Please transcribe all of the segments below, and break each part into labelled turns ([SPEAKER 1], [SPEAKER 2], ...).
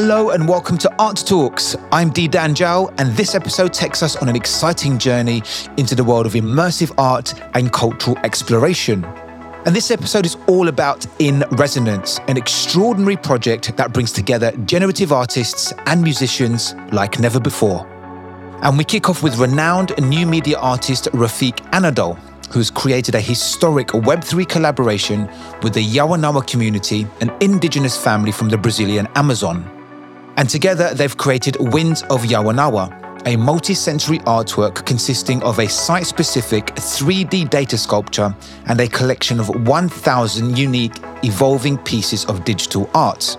[SPEAKER 1] Hello and welcome to Art Talks. I'm D Dan Zhao, and this episode takes us on an exciting journey into the world of immersive art and cultural exploration. And this episode is all about In Resonance, an extraordinary project that brings together generative artists and musicians like never before. And we kick off with renowned new media artist Refik Anadol, who's created a historic Web3 collaboration with the Yawanawa community, an indigenous family from the Brazilian Amazon. And together they've created Winds of Yawanawa, a multi sensory artwork consisting of a site specific 3D data sculpture and a collection of 1,000 unique, evolving pieces of digital art.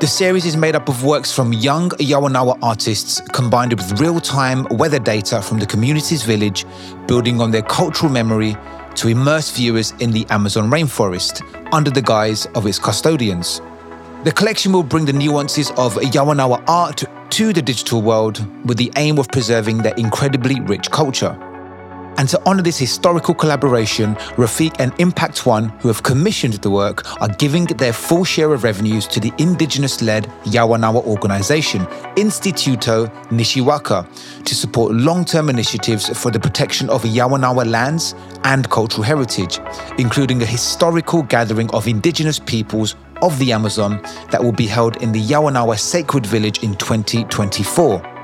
[SPEAKER 1] The series is made up of works from young Yawanawa artists combined with real time weather data from the community's village, building on their cultural memory to immerse viewers in the Amazon rainforest under the guise of its custodians. The collection will bring the nuances of Yawanawa art to the digital world with the aim of preserving their incredibly rich culture. And to honour this historical collaboration, Refik and Impact One, who have commissioned the work, are giving their full share of revenues to the indigenous led Yawanawa organisation, Instituto Nixiwaka, to support long term initiatives for the protection of Yawanawa lands and cultural heritage, including a historical gathering of indigenous peoples of the Amazon that will be held in the Yawanawa Sacred Village in 2024.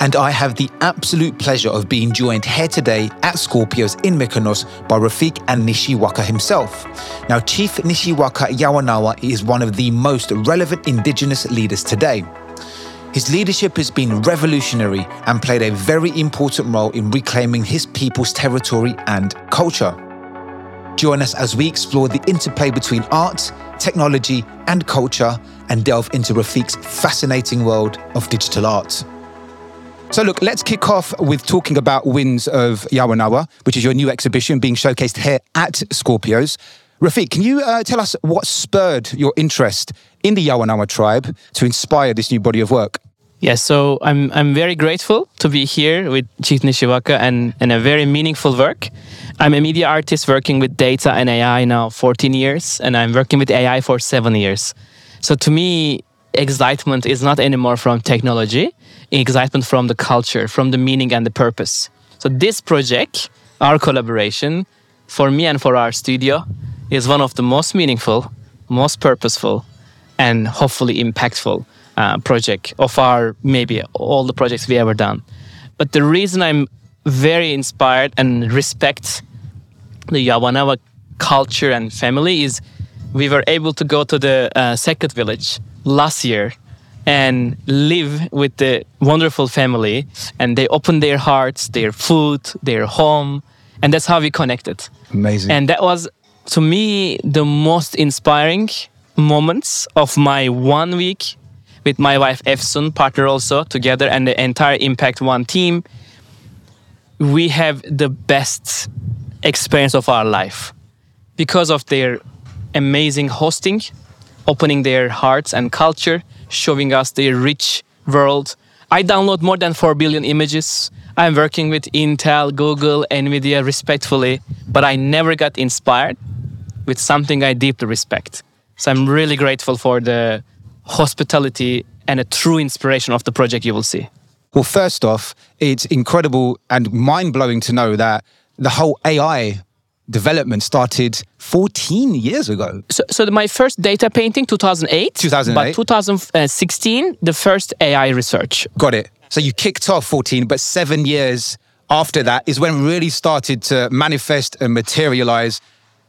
[SPEAKER 1] And I have the absolute pleasure of being joined here today at Scorpios in Mykonos by Refik and Nixiwaka himself. Now, Chief Nixiwaka Yawanawa is one of the most relevant indigenous leaders today. His leadership has been revolutionary and played a very important role in reclaiming his people's territory and culture. Join us as we explore the interplay between art, technology, and culture and delve into Refik's fascinating world of digital art. So, look, let's kick off with talking about Winds of Yawanawa, which is your new exhibition being showcased here at Scorpios. Refik, can you uh, tell us what spurred your interest in the Yawanawa tribe to inspire this new body of work?
[SPEAKER 2] Yes, so I'm I'm very grateful to be here with Chief Nixiwaka and, and a very meaningful work. I'm a media artist working with data and AI now 14 years, and I'm working with AI for seven years. So to me, excitement is not anymore from technology, excitement from the culture, from the meaning and the purpose. So this project, our collaboration, for me and for our studio, is one of the most meaningful, most purposeful, and hopefully impactful uh, project of our maybe all the projects we ever done. But the reason I'm very inspired and respect the Yawanawa culture and family is we were able to go to the uh, Sacred Village last year and live with the wonderful family and they open their hearts their food their home and that's how we connected
[SPEAKER 1] Amazing.
[SPEAKER 2] and that was to me the most inspiring moments of my one week with my wife Efsun, partner also together and the entire Impact One team. We have the best experience of our life because of their amazing hosting, opening their hearts and culture, showing us the rich world. I download more than 4 billion images. I'm working with Intel, Google, Nvidia respectfully, but I never got inspired with something I deeply respect. So I'm really grateful for the hospitality and a true inspiration of the project you will see.
[SPEAKER 1] Well, first off, it's incredible and mind blowing to know that the whole AI development started 14 years ago.
[SPEAKER 2] So, so my first data painting, 2008.
[SPEAKER 1] 2008.
[SPEAKER 2] But 2016, the first AI research.
[SPEAKER 1] Got it. So you kicked off 14, but seven years after that is when really started to manifest and materialize.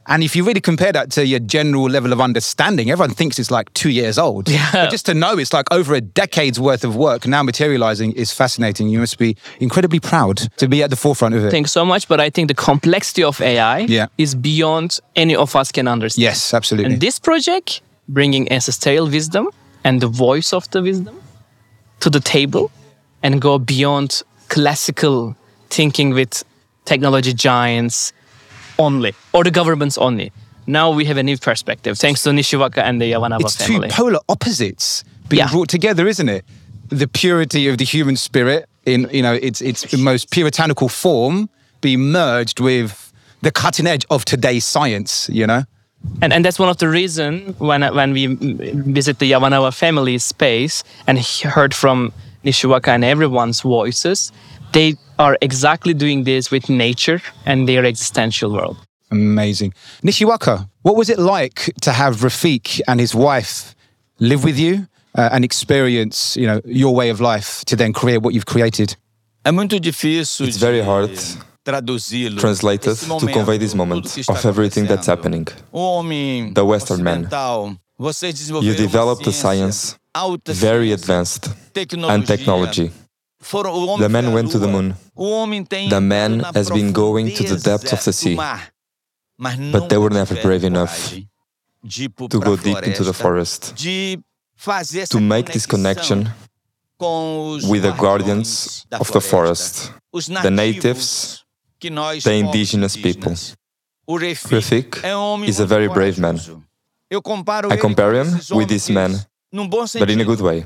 [SPEAKER 1] And if you really compare that to your general level of understanding, everyone thinks it's like two years old.
[SPEAKER 2] Yeah.
[SPEAKER 1] But just to know it's like over a decade's worth of work now materializing is fascinating. You must be incredibly proud to be at the forefront of it.
[SPEAKER 2] Thanks so much. But I think the complexity of AI
[SPEAKER 1] Yeah.
[SPEAKER 2] is beyond any of us can understand.
[SPEAKER 1] yes, absolutely.
[SPEAKER 2] And this project, bringing ancestral wisdom and the voice of the wisdom to the table and go beyond classical thinking with technology giants only or the governments only. Now we have a new perspective thanks to Nixiwaka and the Yawanawa
[SPEAKER 1] it's
[SPEAKER 2] family.
[SPEAKER 1] two polar opposites being
[SPEAKER 2] Yeah.
[SPEAKER 1] brought together, isn't it? The purity of the human spirit in you know its its most puritanical form being merged with the cutting edge of today's science. You know,
[SPEAKER 2] and and that's one of the reason when when we visit the Yawanawa family space and heard from Nixiwaka and everyone's voices, they are exactly doing this with nature and their existential world.
[SPEAKER 1] Amazing. Nixiwaka, what was it like to have Refik and his wife live with you uh, and experience, you know, your way of life to then create what you've created?
[SPEAKER 3] É muito difícil
[SPEAKER 4] It's very hard
[SPEAKER 3] traduzi-lo.
[SPEAKER 4] translated to convey this moment of everything that's happening.
[SPEAKER 3] O
[SPEAKER 4] The Western man. You
[SPEAKER 3] desenvolveram
[SPEAKER 4] developed a science very advanced and technology.
[SPEAKER 3] Foram- o homem
[SPEAKER 4] The man went to the moon.
[SPEAKER 3] O homem tem
[SPEAKER 4] The man has been going to the depths of the sea.
[SPEAKER 3] do mar, mas
[SPEAKER 4] But they were never brave enough
[SPEAKER 3] coragem de ir pro-
[SPEAKER 4] to go deep into the forest,
[SPEAKER 3] de fazer essa
[SPEAKER 4] to make this connection with the guardians of the forest, the natives, the indigenous
[SPEAKER 3] indígenas. O Refi
[SPEAKER 4] Refik
[SPEAKER 3] é um
[SPEAKER 4] is a very brave man.
[SPEAKER 3] corajoso. Eu comparo
[SPEAKER 4] I compare him with this man, but in a good way.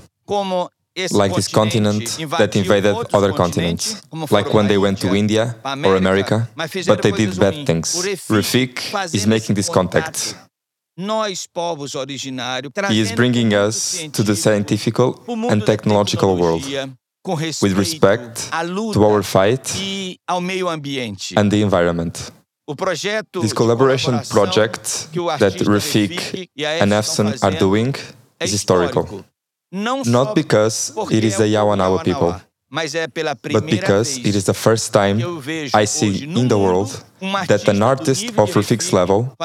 [SPEAKER 4] Like this continent that invaded other continents, like when they went to
[SPEAKER 3] Índia,
[SPEAKER 4] or America, but they did bad things.
[SPEAKER 3] O Refi
[SPEAKER 4] Refik
[SPEAKER 3] fazendo
[SPEAKER 4] is making this contact.
[SPEAKER 3] contato. Nós, povos originários,
[SPEAKER 4] He is bringing us to the scientific and technological world with respect to our fight
[SPEAKER 3] ao meio ambiente.
[SPEAKER 4] and the environment. This collaboration project that
[SPEAKER 3] Refik
[SPEAKER 4] and
[SPEAKER 3] Efsun
[SPEAKER 4] are doing is historical.
[SPEAKER 3] Histórico. Não só
[SPEAKER 4] Not because it is the Yawanawa people,
[SPEAKER 3] Yawanawa, mas é pela
[SPEAKER 4] but because it is the first time I see in the world
[SPEAKER 3] um
[SPEAKER 4] that an artist of
[SPEAKER 3] de
[SPEAKER 4] Refik's
[SPEAKER 3] Refik
[SPEAKER 4] level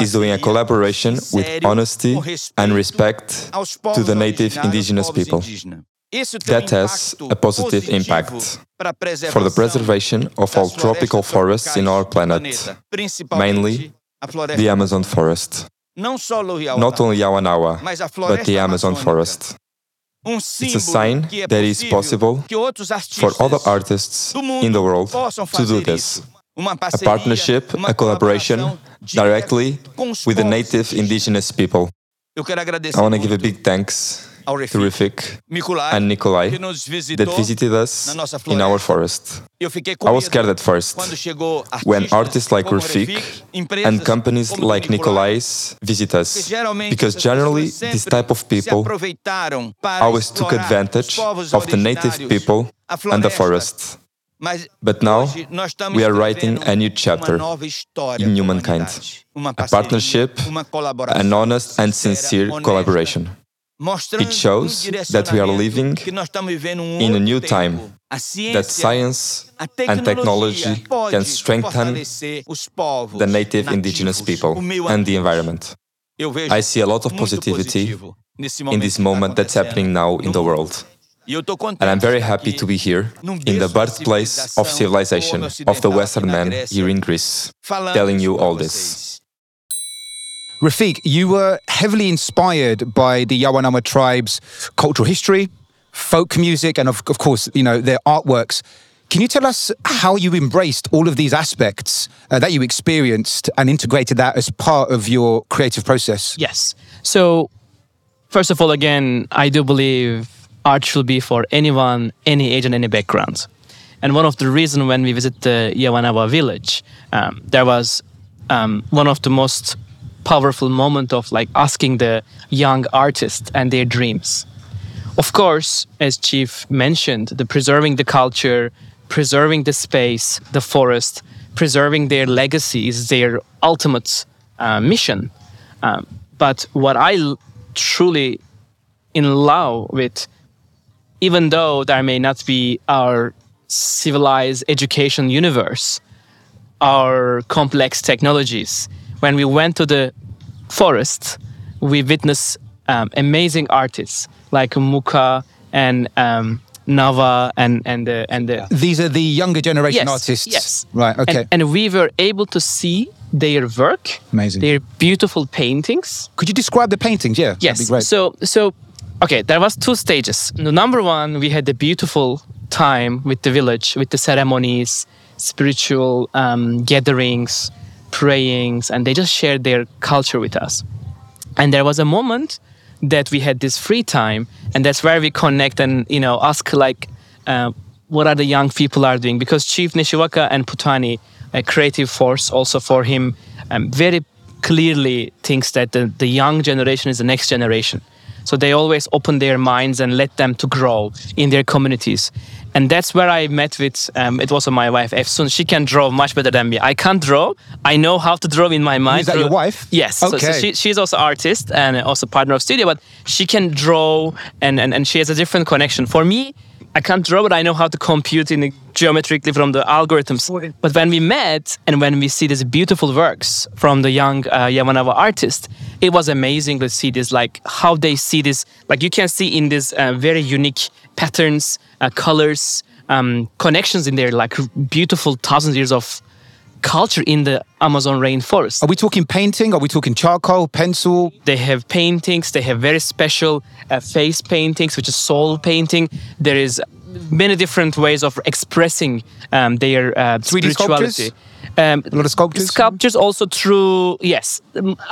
[SPEAKER 4] is doing a collaboration with honesty and respect to the native indigenous people.
[SPEAKER 3] indígenas. Isso tem
[SPEAKER 4] That has a positive impact for the preservation of all tropical forests in our planet, mainly the Amazon forest.
[SPEAKER 3] não só o
[SPEAKER 4] Not only Yawanawa, but the Amazon forest.
[SPEAKER 3] Um
[SPEAKER 4] It's a sign
[SPEAKER 3] that
[SPEAKER 4] that is possible for other artists in the world to do this. A partnership, a collaboration directly with the native indigenous people.
[SPEAKER 3] Eu quero agradecer
[SPEAKER 4] I want to give a big thanks
[SPEAKER 3] ao
[SPEAKER 4] to
[SPEAKER 3] Refik
[SPEAKER 4] Refik
[SPEAKER 3] Mikulai,
[SPEAKER 4] and Nikolai
[SPEAKER 3] que nos visitou.
[SPEAKER 4] that visited us in our forest.
[SPEAKER 3] Eu fiquei com
[SPEAKER 4] I was scared at first when artists like
[SPEAKER 3] Refik,
[SPEAKER 4] and companies like
[SPEAKER 3] Nikolai,
[SPEAKER 4] Nikolai's visit us because generally this type of people always took advantage of the native people and the forest. But now
[SPEAKER 3] hoje nós estamos
[SPEAKER 4] we are writing a new chapter
[SPEAKER 3] uma nova história
[SPEAKER 4] in humankind. A partnership, an honest and sincere collaboration. It shows
[SPEAKER 3] um
[SPEAKER 4] that we are living
[SPEAKER 3] que nós estamos vivendo um
[SPEAKER 4] in a new time, That science and technology can strengthen
[SPEAKER 3] fortalecer os povos
[SPEAKER 4] the native indigenous people and the environment. I see a lot of positivity in this moment that's happening now in the world.
[SPEAKER 3] Eu tô contente
[SPEAKER 4] And I'm very happy to be here in the birthplace of civilization of the Western man here in Greece. telling you all this.
[SPEAKER 1] Refik, you were heavily inspired by the Yawanawa tribe's cultural history, folk music, and of, of course, you know, their artworks. Can you tell us how you embraced all of these aspects uh, that you experienced and integrated that as part of your creative process?
[SPEAKER 2] Yes. So, first of all, again, I do believe art should be for anyone, any age, and any background. And one of the reasons when we visit the Yawanawa village, um, there was um, one of the most powerful moment of like asking the young artists and their dreams. Of course, as Chief mentioned, the preserving the culture, preserving the space, the forest, preserving their legacy is their ultimate uh, mission. Um, but what I l- truly in love with, even though there may not be our civilized education universe, our complex technologies, when we went to the forest, we witnessed um, amazing artists like Muka and um, Nava and and the and the
[SPEAKER 1] These are the younger generation
[SPEAKER 2] yes,
[SPEAKER 1] artists.
[SPEAKER 2] Yes.
[SPEAKER 1] Right, okay.
[SPEAKER 2] And, and we were able to see their work,
[SPEAKER 1] Amazing.
[SPEAKER 2] their beautiful paintings.
[SPEAKER 1] Could you describe the paintings? Yeah.
[SPEAKER 2] Yes.
[SPEAKER 1] That'd be great.
[SPEAKER 2] So so okay, there was two stages. The number one, we had the beautiful time with the village, with the ceremonies, spiritual um, gatherings, prayings, and they just shared their culture with us. And there was a moment that we had this free time, and that's where we connect and you know ask like, uh, what are the young people are doing? Because Chief Nixiwaka and Putani, a creative force, also for him, um, very clearly thinks that the, the young generation is the next generation. So they always open their minds and let them to grow in their communities. And that's where I met with, um, it was my wife, Efsun. She can draw much better than me. I can't draw. I know how to draw in my mind.
[SPEAKER 1] Is that your wife?
[SPEAKER 2] Yes. So- So, she, she's also artist and also partner of studio, but she can draw and, and, and she has a different connection. For me, I can't draw, but I know how to compute in the geometrically from the algorithms. But when we met and when we see these beautiful works from the young uh, Yawanawa artist, it was amazing to see this, like how they see this. Like you can see in this uh, very unique patterns, uh, colors, um, connections in there, like beautiful thousands years of culture in the Amazon rainforest.
[SPEAKER 1] Are we talking painting? Are we talking charcoal, pencil?
[SPEAKER 2] They have paintings. They have very special uh, face paintings, which is soul painting. There is many different ways of expressing um, their uh,
[SPEAKER 1] 3D sculptures?
[SPEAKER 2] spirituality. Um,
[SPEAKER 1] A lot of sculptures?
[SPEAKER 2] sculptures also through yes,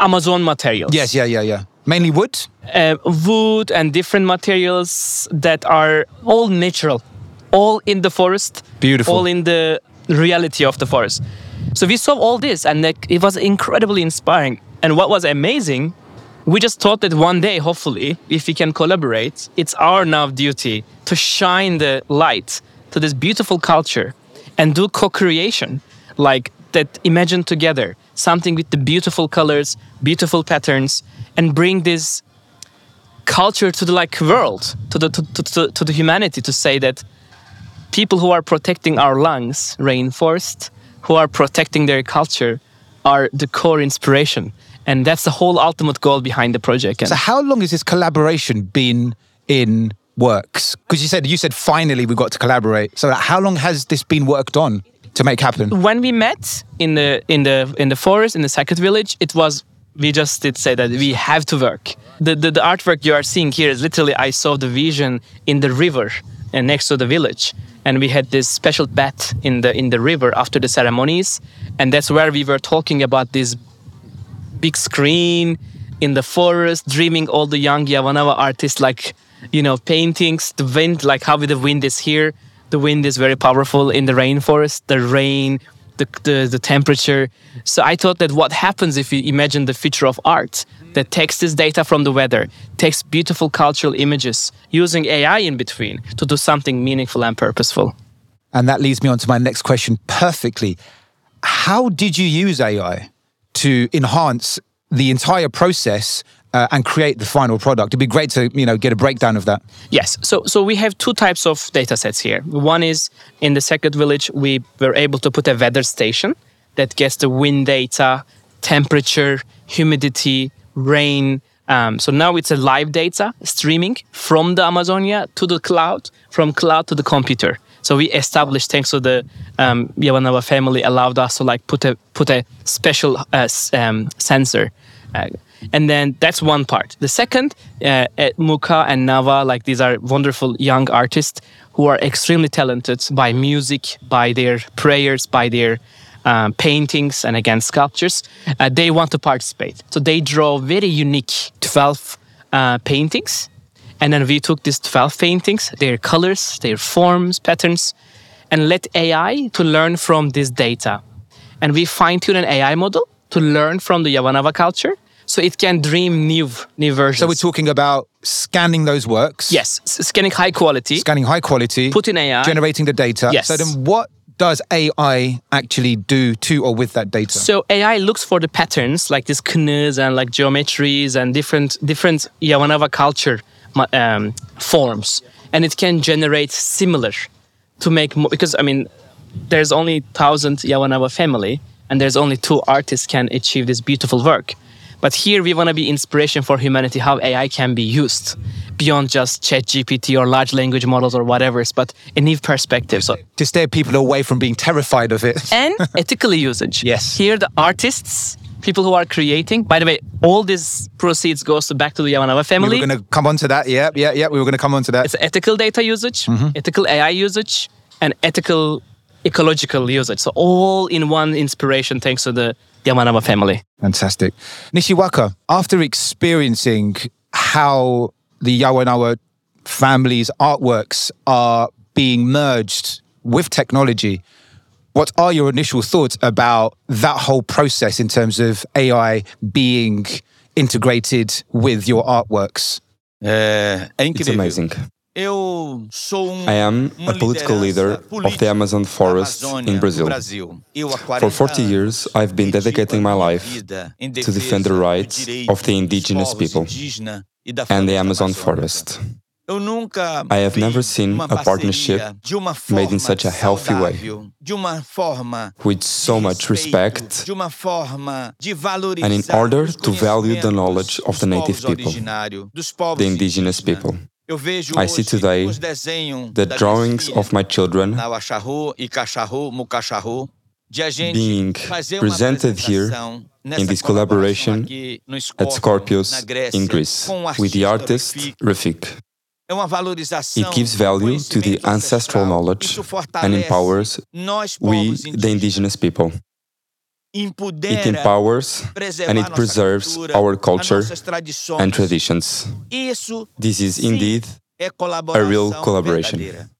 [SPEAKER 2] Amazon materials.
[SPEAKER 1] Yes, yeah, yeah, yeah. Mainly wood?
[SPEAKER 2] uh, wood and different materials that are all natural, all in the forest,
[SPEAKER 1] Beautiful.
[SPEAKER 2] all in the reality of the forest. So we saw all this, and like, it was incredibly inspiring. And what was amazing, we just thought that one day, hopefully, if we can collaborate, it's our now duty to shine the light to this beautiful culture and do co-creation, like that. Imagine together something with the beautiful colors, beautiful patterns, and bring this culture to the like world to the to, to, to, to the humanity to say that people who are protecting our lungs rainforest who are protecting their culture are the core inspiration and that's the whole ultimate goal behind the project and
[SPEAKER 1] So how long has this collaboration been in works? Because you said you said finally we got to collaborate. So how long has this been worked on to make happen?
[SPEAKER 2] when we met in the in the in the forest in the second village it was we just did say that we have to work the, the the artwork you are seeing here is literally i saw the vision in the river and next to the village and we had this special bath in the in the river after the ceremonies and that's where we were talking about this big screen in the forest, dreaming all the young Yawanawa artists like, you know, paintings, the wind, like how the wind is here. The wind is very powerful in the rainforest, the rain, the, the, the temperature. So I thought that what happens if you imagine the future of art that takes this data from the weather, takes beautiful cultural images, using AI in between to do something meaningful and purposeful.
[SPEAKER 1] And that leads me on to my next question perfectly. How did you use AI to enhance the entire process uh, and create the final product? It'd be great to, you know, get a breakdown of that.
[SPEAKER 2] Yes. So so we have two types of data sets here. One is in the second village, we were able to put a weather station that gets the wind data, temperature, humidity, rain. Um, so now it's a live data streaming from the Amazonia to the cloud, from cloud to the computer. So we established, thanks to the um, family, allowed us to like put a put a special uh, um, sensor uh, and then that's one part. The second, uh, Muka and Nava, like these are wonderful young artists who are extremely talented by music, by their prayers, by their um, paintings, and again sculptures. Uh, they want to participate, so they draw very unique twelve uh, paintings, and then we took these twelve paintings, their colors, their forms, patterns, and let AI to learn from this data and we fine tune an AI model to learn from the Yawanawa culture so it can dream new new versions.
[SPEAKER 1] So we're talking about scanning those works.
[SPEAKER 2] yes, scanning high quality,
[SPEAKER 1] Scanning high quality.
[SPEAKER 2] put in AI.
[SPEAKER 1] generating the data.
[SPEAKER 2] Yes.
[SPEAKER 1] So then what does AI actually do to or with that data?
[SPEAKER 2] so AI looks for the patterns like these knas and like geometries and different different Yawanawa culture um, forms, and it can generate similar to make more because I mean there's only thousand Yawanawa family and there's only two artists can achieve this beautiful work. But here we want to be inspiration for humanity how AI can be used beyond just chat GPT or large language models or whatever, but a new perspective. So
[SPEAKER 1] to steer people away from being terrified of it.
[SPEAKER 2] and ethical usage.
[SPEAKER 1] Yes.
[SPEAKER 2] Here the artists, people who are creating. By the way, all this proceeds goes to back to the Yawanawa family.
[SPEAKER 1] We
[SPEAKER 2] family.
[SPEAKER 1] were going to come on to that. Yeah, yeah, yeah. We were going to come on to that.
[SPEAKER 2] It's ethical data usage, mm-hmm. ethical AI usage, and ethical ecological usage. So all in one inspiration thanks to the Yawanawa family.
[SPEAKER 1] Fantastic. Nixiwaka, after experiencing how the Yawanawa family's artworks are being merged with technology, What are your initial thoughts about that whole process in terms of AI being integrated with your artworks?
[SPEAKER 3] É, é
[SPEAKER 4] It's amazing.
[SPEAKER 3] Eu sou um,
[SPEAKER 4] I am a political leader of the Amazon
[SPEAKER 3] da
[SPEAKER 4] forest in Brazil.
[SPEAKER 3] Brasil. Eu, há
[SPEAKER 4] For
[SPEAKER 3] 40
[SPEAKER 4] 40 years, I've been dedicating my life to defend the rights of the indigenous people
[SPEAKER 3] indígena da
[SPEAKER 4] and the Amazon
[SPEAKER 3] amazônica.
[SPEAKER 4] forest. I have never seen a partnership
[SPEAKER 3] parceria de uma forma
[SPEAKER 4] made in such a healthy way.
[SPEAKER 3] saudável, de uma forma
[SPEAKER 4] With so much respect
[SPEAKER 3] de uma forma de valorizar
[SPEAKER 4] and in order to value the knowledge of the native people,
[SPEAKER 3] originários, dos povos
[SPEAKER 4] the indigenous people. I see today The drawings of my children
[SPEAKER 3] Nawacharru, Icacharru, Mucacharru, de a gente
[SPEAKER 4] being presented here in this collaboration at
[SPEAKER 3] Scorpion, Scorpios
[SPEAKER 4] in Greece with the artist
[SPEAKER 3] Refik.
[SPEAKER 4] Refik.
[SPEAKER 3] É uma valorização
[SPEAKER 4] It gives value to the ancestral knowledge and empowers we, the indigenous people. It empowers and it preserves our culture and traditions. This is indeed
[SPEAKER 3] a
[SPEAKER 4] real collaboration.
[SPEAKER 3] verdadeira.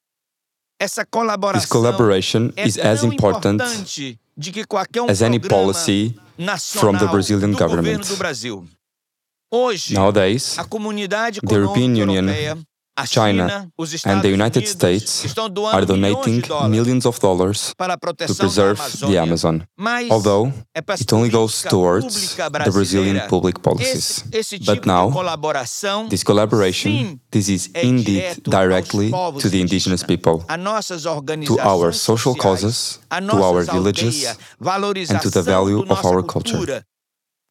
[SPEAKER 3] Essa colaboração
[SPEAKER 4] this collaboration is as important
[SPEAKER 3] importante de que qualquer um
[SPEAKER 4] as any policy from the Brazilian government.
[SPEAKER 3] governo do Brasil. Hoje,
[SPEAKER 4] nowadays. the European Union, China,
[SPEAKER 3] China, os Estados
[SPEAKER 4] and the United States Are donating millions of dollars to preserve the Amazon, although it only goes towards the Brazilian public policies. But now, This collaboration, this is indeed directly to the indigenous people, to our social causes, to our villages, and to the value of our culture.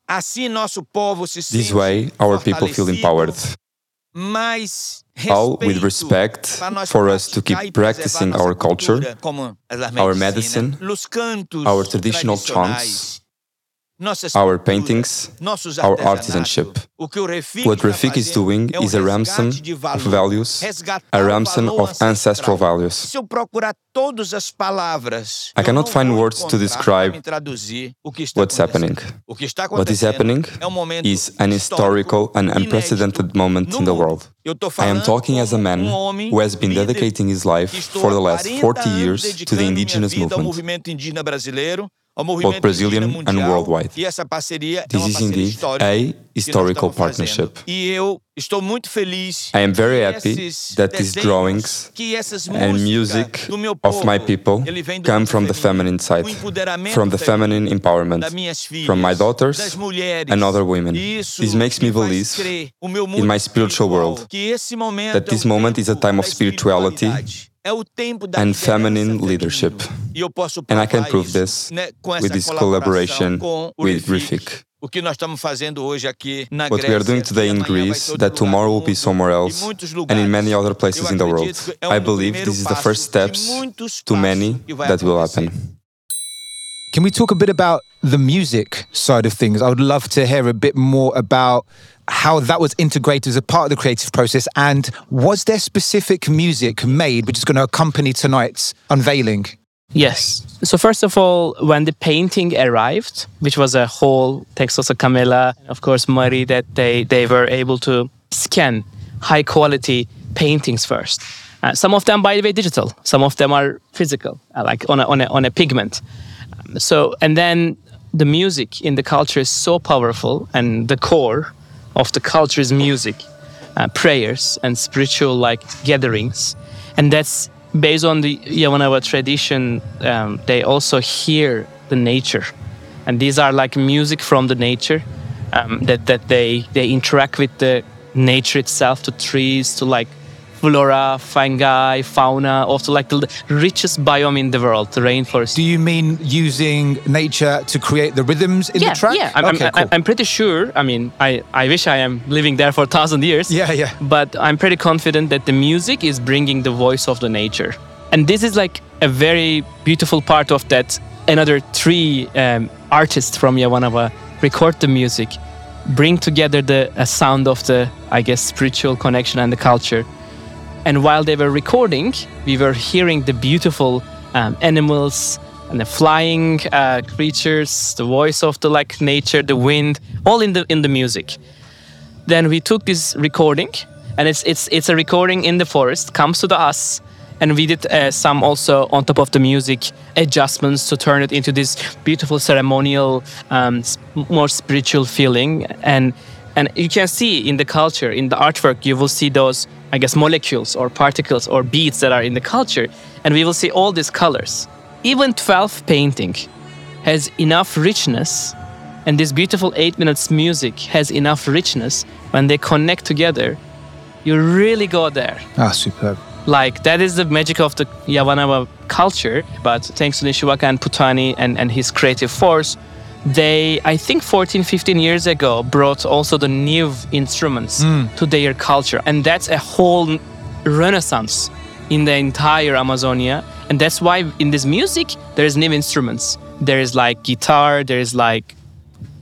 [SPEAKER 3] Assim nosso povo se
[SPEAKER 4] This way, our people feel empowered, all with respect for us to keep practicing our culture,
[SPEAKER 3] cultura, como as
[SPEAKER 4] our medicine, our traditional chants, our paintings, our artisanship.
[SPEAKER 3] O que o Refik
[SPEAKER 4] What Refik is doing is a ransom of values, a ransom of ancestral values.
[SPEAKER 3] Se eu procurar todas as palavras,
[SPEAKER 4] I cannot find words to describe
[SPEAKER 3] para me traduzir o que está
[SPEAKER 4] What's happening?
[SPEAKER 3] acontecendo. O que está
[SPEAKER 4] What is happening
[SPEAKER 3] um
[SPEAKER 4] is an historical and unprecedented moment in the world. I am talking as a man
[SPEAKER 3] um
[SPEAKER 4] who has been dedicating his life for the last
[SPEAKER 3] 40
[SPEAKER 4] 40 years to the indigenous movement.
[SPEAKER 3] Movimento indígena brasileiro, ao movimento
[SPEAKER 4] Brazilian and worldwide.
[SPEAKER 3] Essa parceria é
[SPEAKER 4] This is indeed a historical partnership.
[SPEAKER 3] Eu estou muito feliz
[SPEAKER 4] I am very happy that these drawings and music of my people
[SPEAKER 3] ele vem do
[SPEAKER 4] come from the feminine
[SPEAKER 3] um side,
[SPEAKER 4] from the feminine empowerment,
[SPEAKER 3] das minhas filhas,
[SPEAKER 4] from my daughters and other women. This makes me believe
[SPEAKER 3] crer o meu
[SPEAKER 4] in my spiritual world
[SPEAKER 3] que esse momento
[SPEAKER 4] that this
[SPEAKER 3] um
[SPEAKER 4] moment is a time of spirituality
[SPEAKER 3] espiritualidade. É o tempo da
[SPEAKER 4] and feminine leadership.
[SPEAKER 3] Eu posso
[SPEAKER 4] And I can prove this with this collaboration
[SPEAKER 3] com
[SPEAKER 4] with
[SPEAKER 3] Refik.
[SPEAKER 4] Refik.
[SPEAKER 3] O que nós estamos fazendo hoje aqui na
[SPEAKER 4] What
[SPEAKER 3] Grécia,
[SPEAKER 4] we are doing today in Greece, that tomorrow will be somewhere else,
[SPEAKER 3] muitos
[SPEAKER 4] and in many other places in the world.
[SPEAKER 3] é um
[SPEAKER 4] I believe this is the first steps
[SPEAKER 3] muitos
[SPEAKER 4] to many that will happen.
[SPEAKER 1] Can we talk a bit about the music side of things? I would love to hear a bit more about how that was integrated as a part of the creative process. And was there specific music made which is going to accompany tonight's unveiling?
[SPEAKER 2] Yes. So first of all, when the painting arrived, which was a whole Texosa Camela, of course Murray, that they, they were able to scan high quality paintings first. Uh, some of them, by the way, digital. Some of them are physical, uh, like on a, on a, on a pigment. Um, so, and then the music in the culture is so powerful, and the core of the culture is music, uh, prayers, and spiritual like gatherings, and that's based on the Yawanawa tradition. Um, they also hear the nature, and these are like music from the nature um, that that they they interact with the nature itself, to trees, to like flora, fungi, fauna, of the like the richest biome in the world, the rainforest.
[SPEAKER 1] Do you mean using nature to create the rhythms in
[SPEAKER 2] yeah,
[SPEAKER 1] the track?
[SPEAKER 2] yeah. I'm,
[SPEAKER 1] okay,
[SPEAKER 2] I'm,
[SPEAKER 1] cool.
[SPEAKER 2] I'm, pretty sure. I mean, I, I wish I am living there for a thousand years.
[SPEAKER 1] yeah, yeah.
[SPEAKER 2] But I'm pretty confident that the music is bringing the voice of the nature. And this is like a very beautiful part of that. Another three um, artists from Yawanawa record the music, bring together the a sound of the, I guess, spiritual connection and the culture. And while they were recording, we were hearing the beautiful um, animals and the flying uh, creatures, the voice of the like nature, the wind, all in the in the music. Then we took this recording, and it's it's it's a recording in the forest. Comes to the us, and we did uh, some also on top of the music adjustments to turn it into this beautiful ceremonial, um, more spiritual feeling. And and you can see in the culture, in the artwork, you will see those, I guess, molecules or particles or beads that are in the culture, and we will see all these colors. Even 12 painting has enough richness and this beautiful eight minutes music has enough richness when they connect together you really go there
[SPEAKER 1] Ah, superb.
[SPEAKER 2] like that is the magic of the Yawanawa culture but thanks to Nixiwaka and Putani and, and his creative force they I think 14 15 years ago brought also the new instruments to their culture. And that's a whole renaissance in the entire Amazonia. And that's why in this music there is new instruments. There is like guitar there is like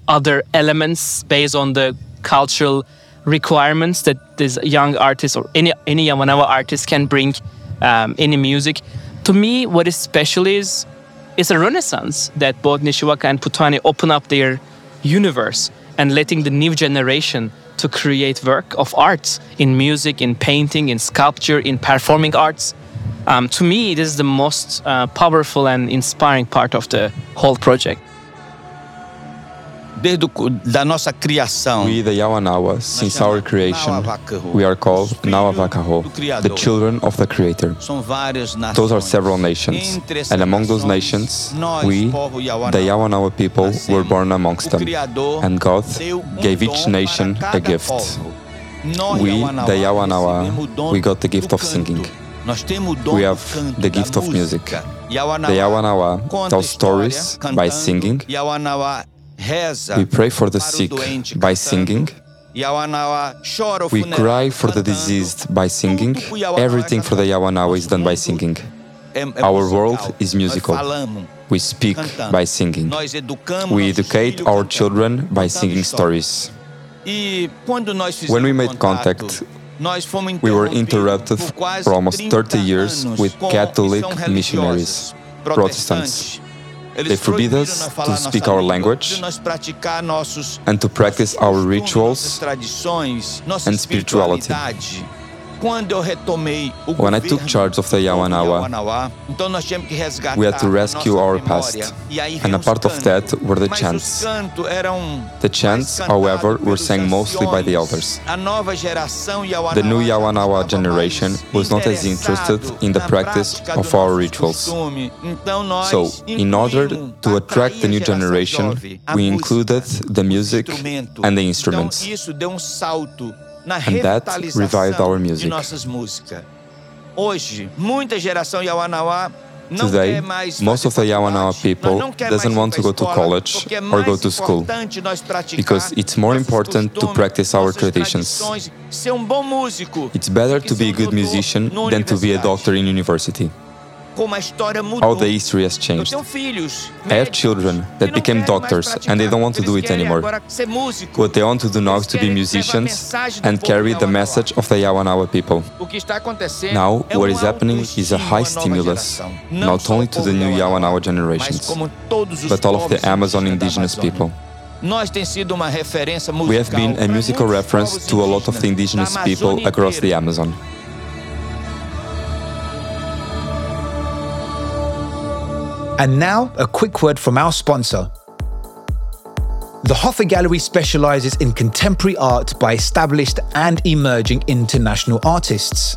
[SPEAKER 2] other elements based on the cultural requirements that this young artist or any any Yawanawa artist can bring um, in the music. To me, what is special is it's a renaissance that both Nixiwaka and Putani open up their universe and letting the new generation to create work of arts in music, in painting, in sculpture, in performing arts. Um, to me, this is the most uh, powerful and inspiring part of the whole project.
[SPEAKER 3] Desde o, da nossa criação.
[SPEAKER 4] We, the Yawanawa, since our creation, we are called Nawavakaho, the children of the Creator.
[SPEAKER 3] São várias nações.
[SPEAKER 4] Those are several nations, and among those nations, we, the Yawanawa people, were born amongst them, and God
[SPEAKER 3] um
[SPEAKER 4] gave each nation a gift. We, the Yawanawa, we got the gift of singing.
[SPEAKER 3] Nós temos o dom
[SPEAKER 4] We have the gift of music. The
[SPEAKER 3] Yawanawa
[SPEAKER 4] Yawanawa tell stories by singing. We pray for the sick by singing.
[SPEAKER 3] Yawanawa chora o
[SPEAKER 4] We cry for the diseased by singing.
[SPEAKER 3] Tudo pro Yawanawa é
[SPEAKER 4] Everything for the. Yawanawa is done by singing. Our world is musical. We speak by singing. We educate our children by singing stories.
[SPEAKER 3] Quando nós fizemos
[SPEAKER 4] When we made contact, We were interrupted for almost
[SPEAKER 3] 30
[SPEAKER 4] 30 years with Catholic missionaries, Protestants. They forbid us to speak our language
[SPEAKER 3] de nós praticar nossos
[SPEAKER 4] and to practice our rituals and spirituality.
[SPEAKER 3] Espiritualidade. Quando eu retomei o
[SPEAKER 4] When I took charge of the Yawanawa,
[SPEAKER 3] Yawanawa, então nós tínhamos que resgatar
[SPEAKER 4] we had to rescue our past. And a part of that were the chants. The chants, however, were sang mostly by the elders.
[SPEAKER 3] A nova geração Yawanawa
[SPEAKER 4] The new Yawanawa generation was not as interested in the practice of our rituals.
[SPEAKER 3] Então nós
[SPEAKER 4] So, in order to attract the new generation, we included the music and the instruments.
[SPEAKER 3] Então isso deu salto na
[SPEAKER 4] And that revived our music.
[SPEAKER 3] nossas músicas. Hoje, muita geração Yawanawa não
[SPEAKER 4] Today, most of the Yawanawa people
[SPEAKER 3] nós não quer
[SPEAKER 4] doesn't want to go to college or go to school,
[SPEAKER 3] importante nós praticar
[SPEAKER 4] because it's more important to practice our traditions.
[SPEAKER 3] um.
[SPEAKER 4] It's better to be a
[SPEAKER 3] um
[SPEAKER 4] good musician than to be a doctor in university.
[SPEAKER 3] Como a história mudou.
[SPEAKER 4] How the history has changed. I have children that became doctors and they don't want to do it anymore.
[SPEAKER 3] agora ser músico.
[SPEAKER 4] What they want to do now is to be
[SPEAKER 3] Eles querem levar a
[SPEAKER 4] musicians and carry the message of the Yawanawa people.
[SPEAKER 3] O que está acontecendo
[SPEAKER 4] Now, what
[SPEAKER 3] um
[SPEAKER 4] is happening is a high
[SPEAKER 3] estímulo à nova
[SPEAKER 4] stimulus, not only to the new Yawanawa generations,
[SPEAKER 3] como todos os
[SPEAKER 4] but all of the Amazon indigenous people.
[SPEAKER 3] Nós tem sido uma referência musical
[SPEAKER 4] We have been a musical reference to a lot of the indigenous people across the. Amazon.
[SPEAKER 1] And now, a quick word from our sponsor. The HOFA Gallery specializes in contemporary art by established and emerging international artists.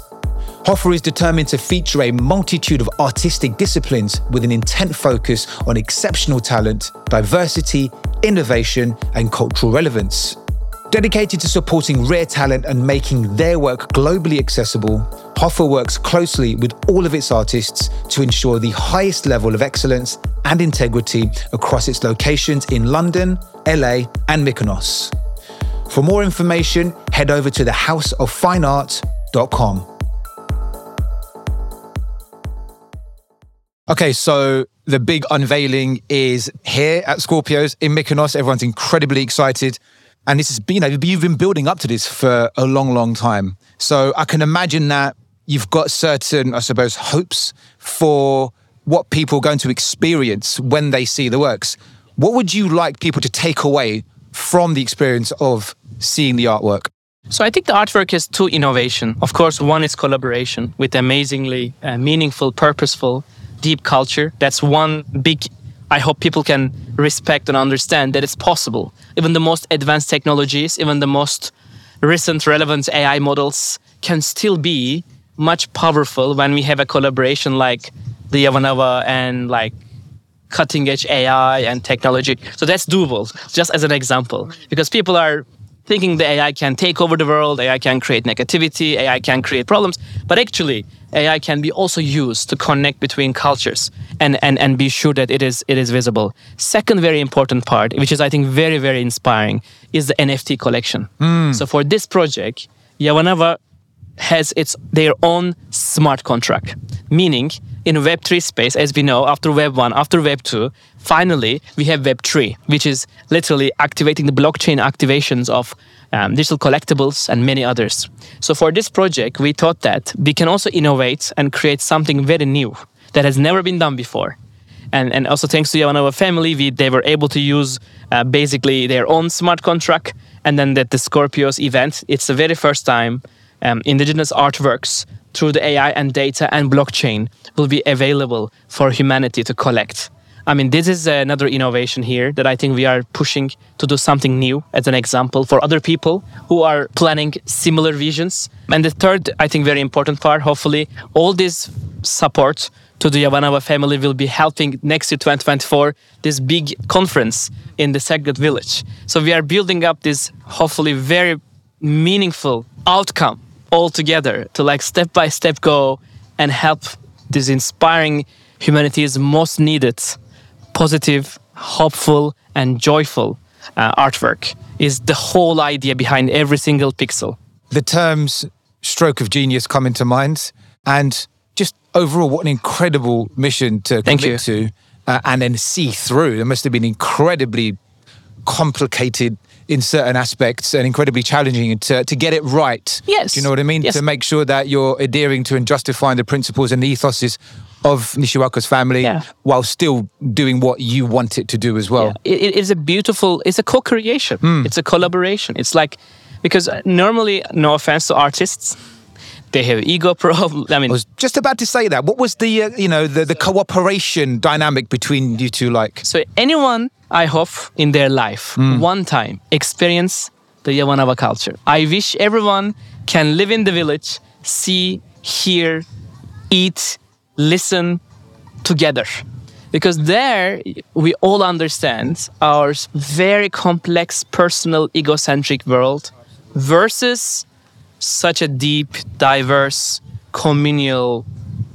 [SPEAKER 1] HOFA is determined to feature a multitude of artistic disciplines with an intent focus on exceptional talent, diversity, innovation, and cultural relevance. Dedicated to supporting rare talent and making their work globally accessible, HOFA works closely with all of its artists to ensure the highest level of excellence and integrity across its locations in London, LA, and Mykonos. For more information, head over to thehouseoffineart.com. Okay, so the big unveiling is here at Scorpios in Mykonos. Everyone's incredibly excited. And this is, you know, you've been building up to this for a long, long time. So I can imagine that you've got certain, I suppose, hopes for what people are going to experience when they see the works. What would you like people to take away from the experience of seeing the artwork?
[SPEAKER 2] So I think the artwork has two innovation. Of course, one is collaboration with amazingly uh, meaningful, purposeful, deep culture. That's one big. I hope people can respect and understand that it's possible. Even the most advanced technologies, even the most recent relevant AI models can still be much powerful when we have a collaboration like the Yawanawa and like cutting edge AI and technology. So that's doable, just as an example, because people are thinking the AI can take over the world, AI can create negativity, AI can create problems, but actually AI can be also used to connect between cultures and, and, and be sure that it is it is visible. Second very important part, which is I think very, very inspiring, is the NFT collection. Hmm. So for this project, Yawanawa has its their own smart contract. Meaning, in Web3 space, as we know, after Web 1, after Web 2, finally we have Web 3, which is literally activating the blockchain activations of um, digital collectibles and many others. So for this project, we thought that we can also innovate and create something very new that has never been done before. And, and also thanks to Yawanawa family, we, they were able to use uh, basically their own smart contract. And then that the Scorpios event, it's the very first time um, indigenous artworks through the AI and data and blockchain will be available for humanity to collect. I mean, this is another innovation here that I think we are pushing to do something new as an example for other people who are planning similar visions. And the third, I think, very important part, hopefully, all this support to the Yawanawa family will be helping next year, 2024, this big conference in the Sacred Village. So we are building up this hopefully very meaningful outcome all together to like step by step go and help this inspiring humanity's most needed positive hopeful and joyful uh, artwork is the whole idea behind every single pixel
[SPEAKER 1] The terms stroke of genius come into mind. And just overall, what an incredible mission to
[SPEAKER 2] Thank
[SPEAKER 1] commit to uh, and then see through. It must have been incredibly complicated in certain aspects and incredibly challenging to, to get it right.
[SPEAKER 2] Yes.
[SPEAKER 1] Do you know what I mean?
[SPEAKER 2] Yes.
[SPEAKER 1] To make sure that you're adhering to and justifying the principles and the ethoses of Nixiwaka's family
[SPEAKER 2] Yeah.
[SPEAKER 1] while still doing what you want it to do as well.
[SPEAKER 2] it, it is a beautiful it's a co-creation hmm. it's a collaboration it's like because normally no offense to artists they have ego problem i mean
[SPEAKER 1] I was just about to say that. What was the uh, you know the, the cooperation dynamic between you two like?
[SPEAKER 2] so anyone i hope in their life one time experience the Yawanawa culture i wish everyone can live in the village see hear eat listen together because there we all understand our very complex personal egocentric world versus such a deep diverse communal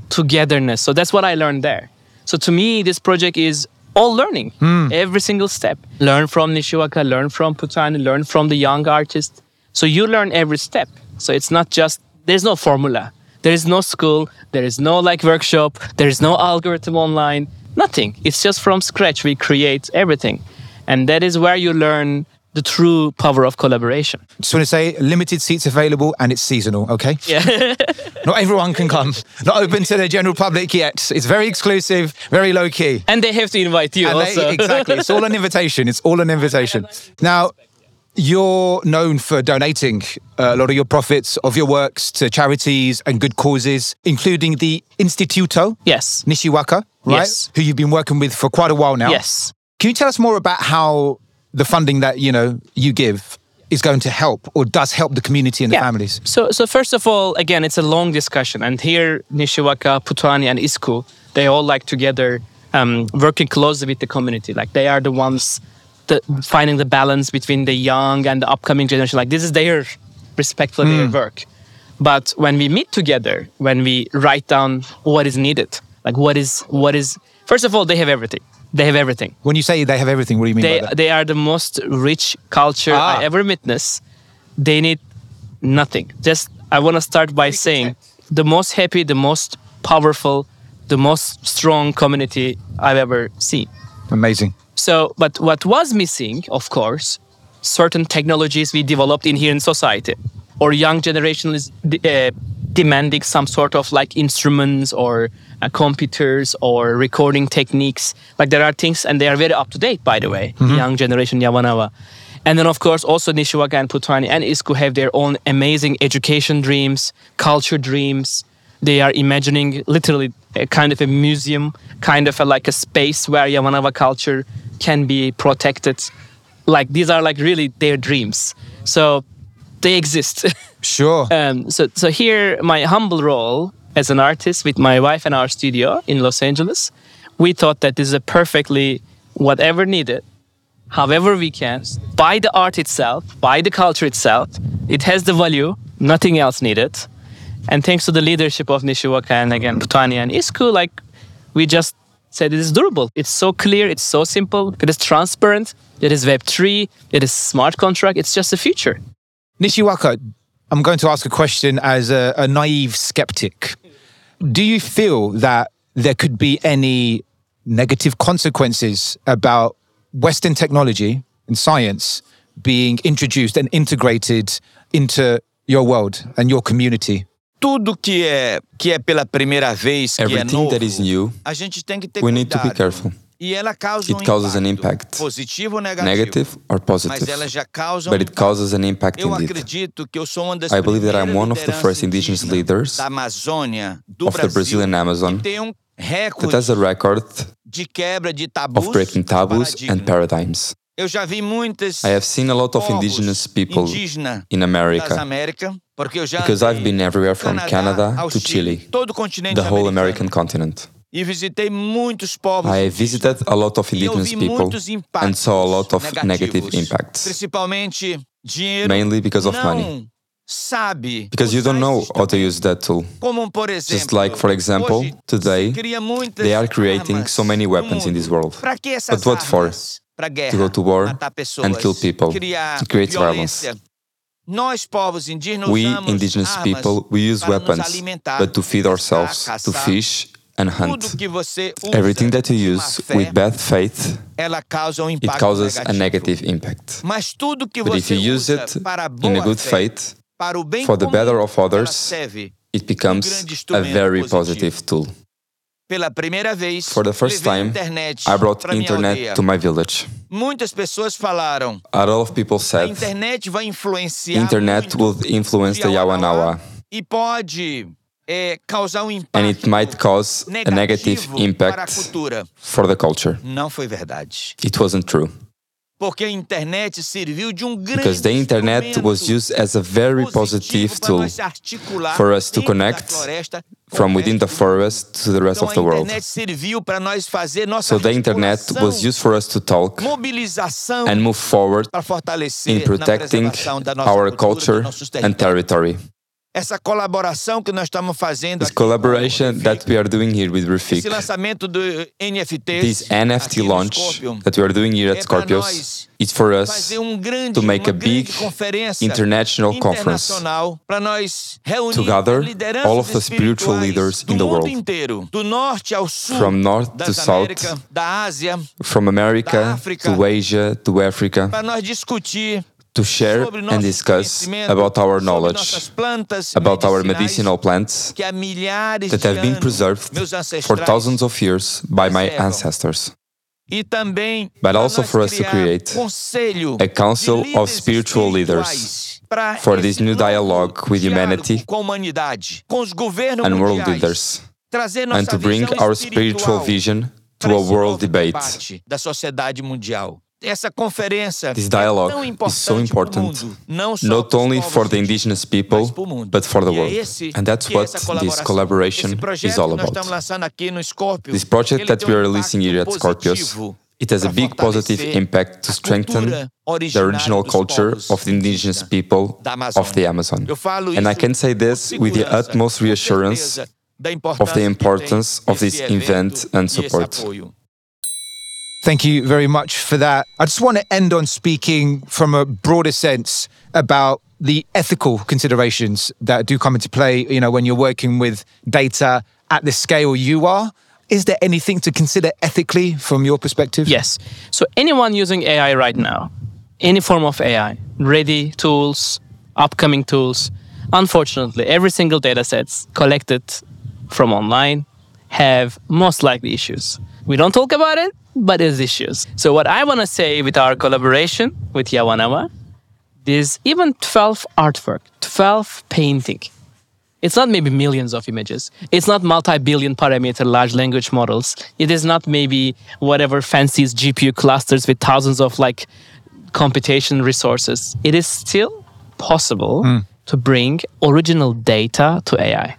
[SPEAKER 2] togetherness. So that's what i learned there. So to me this project is all learning. Hmm. Every single step. Learn from Nixiwaka learn from putani learn from the young artist so you learn every step. So it's not just there's no formula. There is no school. There is no like workshop. There is no algorithm online. Nothing. It's just from scratch we create everything. And that is where you learn the true power of collaboration
[SPEAKER 1] Just want to say limited seats available and it's seasonal. Okay.
[SPEAKER 2] yeah
[SPEAKER 1] Not everyone can come. Not open to the general public yet. It's very exclusive, very low key.
[SPEAKER 2] and they have to invite you
[SPEAKER 1] And they-
[SPEAKER 2] also
[SPEAKER 1] exactly. It's all an invitation. It's all an invitation. Now, you're known for donating uh, a lot of your profits of your works to charities and good causes, including the Instituto
[SPEAKER 2] yes
[SPEAKER 1] Nixiwaka, right?
[SPEAKER 2] Yes.
[SPEAKER 1] Who you've been working with for quite a while now.
[SPEAKER 2] yes
[SPEAKER 1] Can you tell us more about how the funding that you know you give is going to help or does help the community and the families?
[SPEAKER 2] So, so first of all, again, it's a long discussion, and here Nixiwaka, Putani, and Isku, they all like together um, working closely with the community. Like they are the ones that finding the balance between the young and the upcoming generation. Like this is their respectful their work. But when we meet together, when we write down what is needed, like what is what is first of all, they have everything. They have everything
[SPEAKER 1] When you say they have everything, what do you mean
[SPEAKER 2] they
[SPEAKER 1] by that?
[SPEAKER 2] they are the most rich culture
[SPEAKER 1] Ah.
[SPEAKER 2] I ever witnessed. They need nothing. Just I want to start by saying the most happy, the most powerful, the most strong community I've ever seen.
[SPEAKER 1] Amazing.
[SPEAKER 2] So, but what was missing, of course, certain technologies we developed in here in society, or young generation is de- uh, demanding some sort of like instruments or uh, computers or recording techniques. Like there are things, and they are very up to date, by the way. Young generation Yawanawa, And then, of course, also Nixiwaka and Putani and Isku have their own amazing education dreams, culture dreams. They are imagining literally a kind of a museum, kind of a, like a space where Yawanawa culture can be protected. Like these are like really their dreams. So they exist.
[SPEAKER 1] Sure.
[SPEAKER 2] Um, so, so here, my humble role as an artist with my wife and our studio in Los Angeles, we thought that this is a perfectly whatever needed, however we can, by the art itself, by the culture itself. It has the value, nothing else needed. And thanks to the leadership of Nixiwaka and again Putani and Isku, like we just said it is durable. It's so clear, it's so simple, it is transparent, it is Web3, it is smart contract, it's just the future.
[SPEAKER 1] Nixiwaka, I'm going to ask a question as a, a naive skeptic. Do you feel that there could be any negative consequences about Western technology and science being introduced and integrated into your world and your community?
[SPEAKER 3] Tudo que é que é pela primeira vez, que é
[SPEAKER 4] Everything
[SPEAKER 3] novo,
[SPEAKER 4] that is new,
[SPEAKER 3] a gente tem que ter
[SPEAKER 4] we need to be careful.
[SPEAKER 3] E ela causa
[SPEAKER 4] It
[SPEAKER 3] um
[SPEAKER 4] causes an
[SPEAKER 3] impacto,
[SPEAKER 4] impact.
[SPEAKER 3] positivo ou negativo.
[SPEAKER 4] Negative or
[SPEAKER 3] Mas
[SPEAKER 4] positive.
[SPEAKER 3] ela já causa
[SPEAKER 4] But
[SPEAKER 3] um
[SPEAKER 4] it causes an impact
[SPEAKER 3] Eu
[SPEAKER 4] indeed.
[SPEAKER 3] acredito que eu sou uma das
[SPEAKER 4] I believe that I'm one of the first indigenous leaders
[SPEAKER 3] da Amazônia, do
[SPEAKER 4] of the
[SPEAKER 3] Brasil,
[SPEAKER 4] Brazilian Amazon
[SPEAKER 3] que tem um
[SPEAKER 4] that
[SPEAKER 3] recorde
[SPEAKER 4] has a record
[SPEAKER 3] de quebra de tabus
[SPEAKER 4] of breaking
[SPEAKER 3] e
[SPEAKER 4] taboos and
[SPEAKER 3] paradigmas.
[SPEAKER 4] paradigms.
[SPEAKER 3] Eu já vi muitas
[SPEAKER 4] I have seen a lot of indigenous people
[SPEAKER 3] indígenas
[SPEAKER 4] in America
[SPEAKER 3] Américas, porque eu já
[SPEAKER 4] because I've been everywhere from Canada
[SPEAKER 3] ao
[SPEAKER 4] to
[SPEAKER 3] Chile,
[SPEAKER 4] Chile,
[SPEAKER 3] todo o continente
[SPEAKER 4] the whole. American continent.
[SPEAKER 3] Visitei muitos povos
[SPEAKER 4] I visited a lot of indigenous people and saw a lot of negative impacts,
[SPEAKER 3] Principalmente dinheiro
[SPEAKER 4] mainly because of money.
[SPEAKER 3] sabe
[SPEAKER 4] Because you don't know how to use that tool.
[SPEAKER 3] Como por exemplo,
[SPEAKER 4] Just like, for example, today,
[SPEAKER 3] se cria muitas
[SPEAKER 4] They are creating so many weapons in this world.
[SPEAKER 3] Pra que essas
[SPEAKER 4] But what for?
[SPEAKER 3] armas? Pra guerra,
[SPEAKER 4] To go to war and kill people, to create
[SPEAKER 3] violência. Nós povos indígenas
[SPEAKER 4] We indigenous people, we use weapons, but to feed ourselves, to fish and hunt. Everything that you use with bad faith, it causes a negative impact. But if you use it in a good faith, for the better of others, it becomes a very positive tool. For the first time, I brought internet to my village.
[SPEAKER 3] Muitas pessoas falaram,
[SPEAKER 4] A lot of people said
[SPEAKER 3] internet vai influenciar
[SPEAKER 4] internet will influence the Yawanawa
[SPEAKER 3] e pode um impacto
[SPEAKER 4] and it might cause a negative
[SPEAKER 3] negativo para a
[SPEAKER 4] impact
[SPEAKER 3] cultura.
[SPEAKER 4] for the culture.
[SPEAKER 3] Não foi verdade.
[SPEAKER 4] It wasn't true.
[SPEAKER 3] Porque a internet serviu de um grande
[SPEAKER 4] Because the internet was used as a very positive tool
[SPEAKER 3] nós se articular
[SPEAKER 4] for us to connect from within the forest to the rest of the world.
[SPEAKER 3] internet serviu para nós fazer nossa
[SPEAKER 4] So the internet was used for us to talk
[SPEAKER 3] mobilização
[SPEAKER 4] and move forward in protecting
[SPEAKER 3] preservação da nossa
[SPEAKER 4] our culture and territory.
[SPEAKER 3] Essa colaboração que nós estamos fazendo
[SPEAKER 4] This
[SPEAKER 3] aqui
[SPEAKER 4] collaboration that we are doing here with
[SPEAKER 3] esse
[SPEAKER 4] Refik,
[SPEAKER 3] lançamento do NFT,
[SPEAKER 4] this NFT launch that we are doing here at
[SPEAKER 3] é para
[SPEAKER 4] Scorpios,
[SPEAKER 3] nós
[SPEAKER 4] it's for us
[SPEAKER 3] fazer um grande,
[SPEAKER 4] to make
[SPEAKER 3] uma
[SPEAKER 4] a big
[SPEAKER 3] grande conferência
[SPEAKER 4] international conference
[SPEAKER 3] internacional para nós reunir
[SPEAKER 4] to gather
[SPEAKER 3] as lideranças
[SPEAKER 4] all of the spiritual leaders
[SPEAKER 3] do
[SPEAKER 4] in the
[SPEAKER 3] mundo
[SPEAKER 4] world.
[SPEAKER 3] inteiro, do norte ao sul,
[SPEAKER 4] From north to south,
[SPEAKER 3] Américas, da Ásia,
[SPEAKER 4] from
[SPEAKER 3] da
[SPEAKER 4] America
[SPEAKER 3] África,
[SPEAKER 4] to Asia to Africa,
[SPEAKER 3] para nós discutir
[SPEAKER 4] to share and discuss about our knowledge, about our medicinal plants
[SPEAKER 3] que há milhares
[SPEAKER 4] that have been preserved for thousands of years by my ancestors. But also for us to create a council of spiritual leaders for this new dialogue with humanity
[SPEAKER 3] com a humanidade, com os governos
[SPEAKER 4] and world leaders, and to bring our spiritual vision to a world debate.
[SPEAKER 3] Debate da sociedade mundial. Essa conferência
[SPEAKER 4] This
[SPEAKER 3] é
[SPEAKER 4] dialogue
[SPEAKER 3] tão
[SPEAKER 4] is so important, not only for the indigenous people,
[SPEAKER 3] mas pro mundo.
[SPEAKER 4] but for the
[SPEAKER 3] é
[SPEAKER 4] world. And that's what this collaboration is all about.
[SPEAKER 3] estamos lançando aqui no Scorpio,
[SPEAKER 4] This project that we
[SPEAKER 3] um
[SPEAKER 4] are releasing here at Scorpios, it has a big positive impact to strengthen the original culture of the indigenous people of the Amazon. And I can say this with the utmost reassurance of the importance of this event and support.
[SPEAKER 1] Thank you very much for that. I just want to end on speaking from a broader sense about the ethical considerations that do come into play, you know, when you're working with data at the scale you are. Is there anything to consider ethically from your perspective?
[SPEAKER 2] Yes. So anyone using AI right now, any form of AI, ready tools, upcoming tools, unfortunately, every single data sets collected from online have most likely issues. We don't talk about it, but it's issues. So what I want to say with our collaboration with Yawanawa is even 12 artwork, 12 painting. It's not maybe millions of images. It's not multi-billion parameter large language models. It is not maybe whatever fancy GPU clusters with thousands of like computation resources. It is still possible hmm. to bring original data to AI.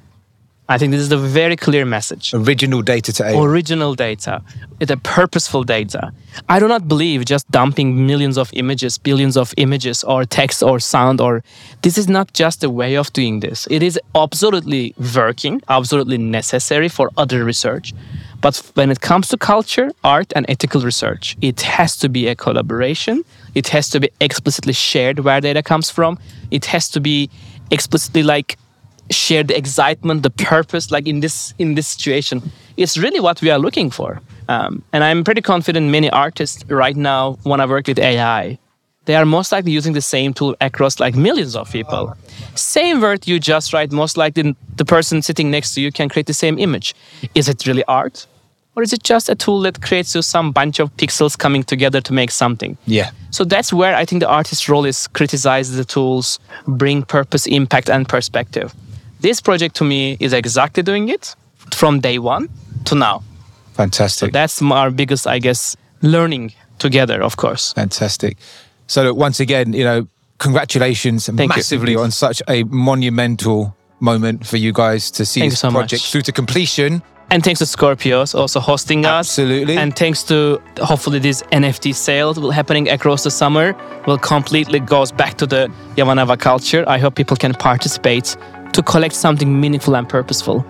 [SPEAKER 2] I think this is a very clear message
[SPEAKER 1] Original data to AI.
[SPEAKER 2] original data, the purposeful data. I do not believe just dumping millions of images, billions of images, or text or sound, or this is not just a way of doing this. It is absolutely working, absolutely necessary for other research. But when it comes to culture, art, and ethical research, it has to be a collaboration. It has to be explicitly shared where data comes from. It has to be explicitly like share the excitement, the purpose, like in this in this situation. It's really what we are looking for. Um, and I'm pretty confident many artists right now want to work with AI. They are most likely using the same tool across like millions of people. Same word you just write, most likely the person sitting next to you can create the same image. Is it really art? Or is it just a tool that creates you some bunch of pixels coming together to make something?
[SPEAKER 1] yeah.
[SPEAKER 2] So that's where I think the artist's role is criticize the tools, bring purpose, impact, and perspective. This project to me is exactly doing it from day one to now.
[SPEAKER 1] Fantastic.
[SPEAKER 2] That's our biggest, I guess, learning together, of course.
[SPEAKER 1] Fantastic. So look, once again, you know, congratulations
[SPEAKER 2] Thank you.
[SPEAKER 1] massively on such a monumental moment for you guys to see
[SPEAKER 2] Thank
[SPEAKER 1] this
[SPEAKER 2] so
[SPEAKER 1] project
[SPEAKER 2] much.
[SPEAKER 1] through to completion.
[SPEAKER 2] And thanks to Scorpios also hosting us.
[SPEAKER 1] Absolutely.
[SPEAKER 2] And thanks to hopefully this NFT sale will happening across the summer will completely goes back to the Yawanawa culture. I hope people can participate to collect something meaningful and purposeful.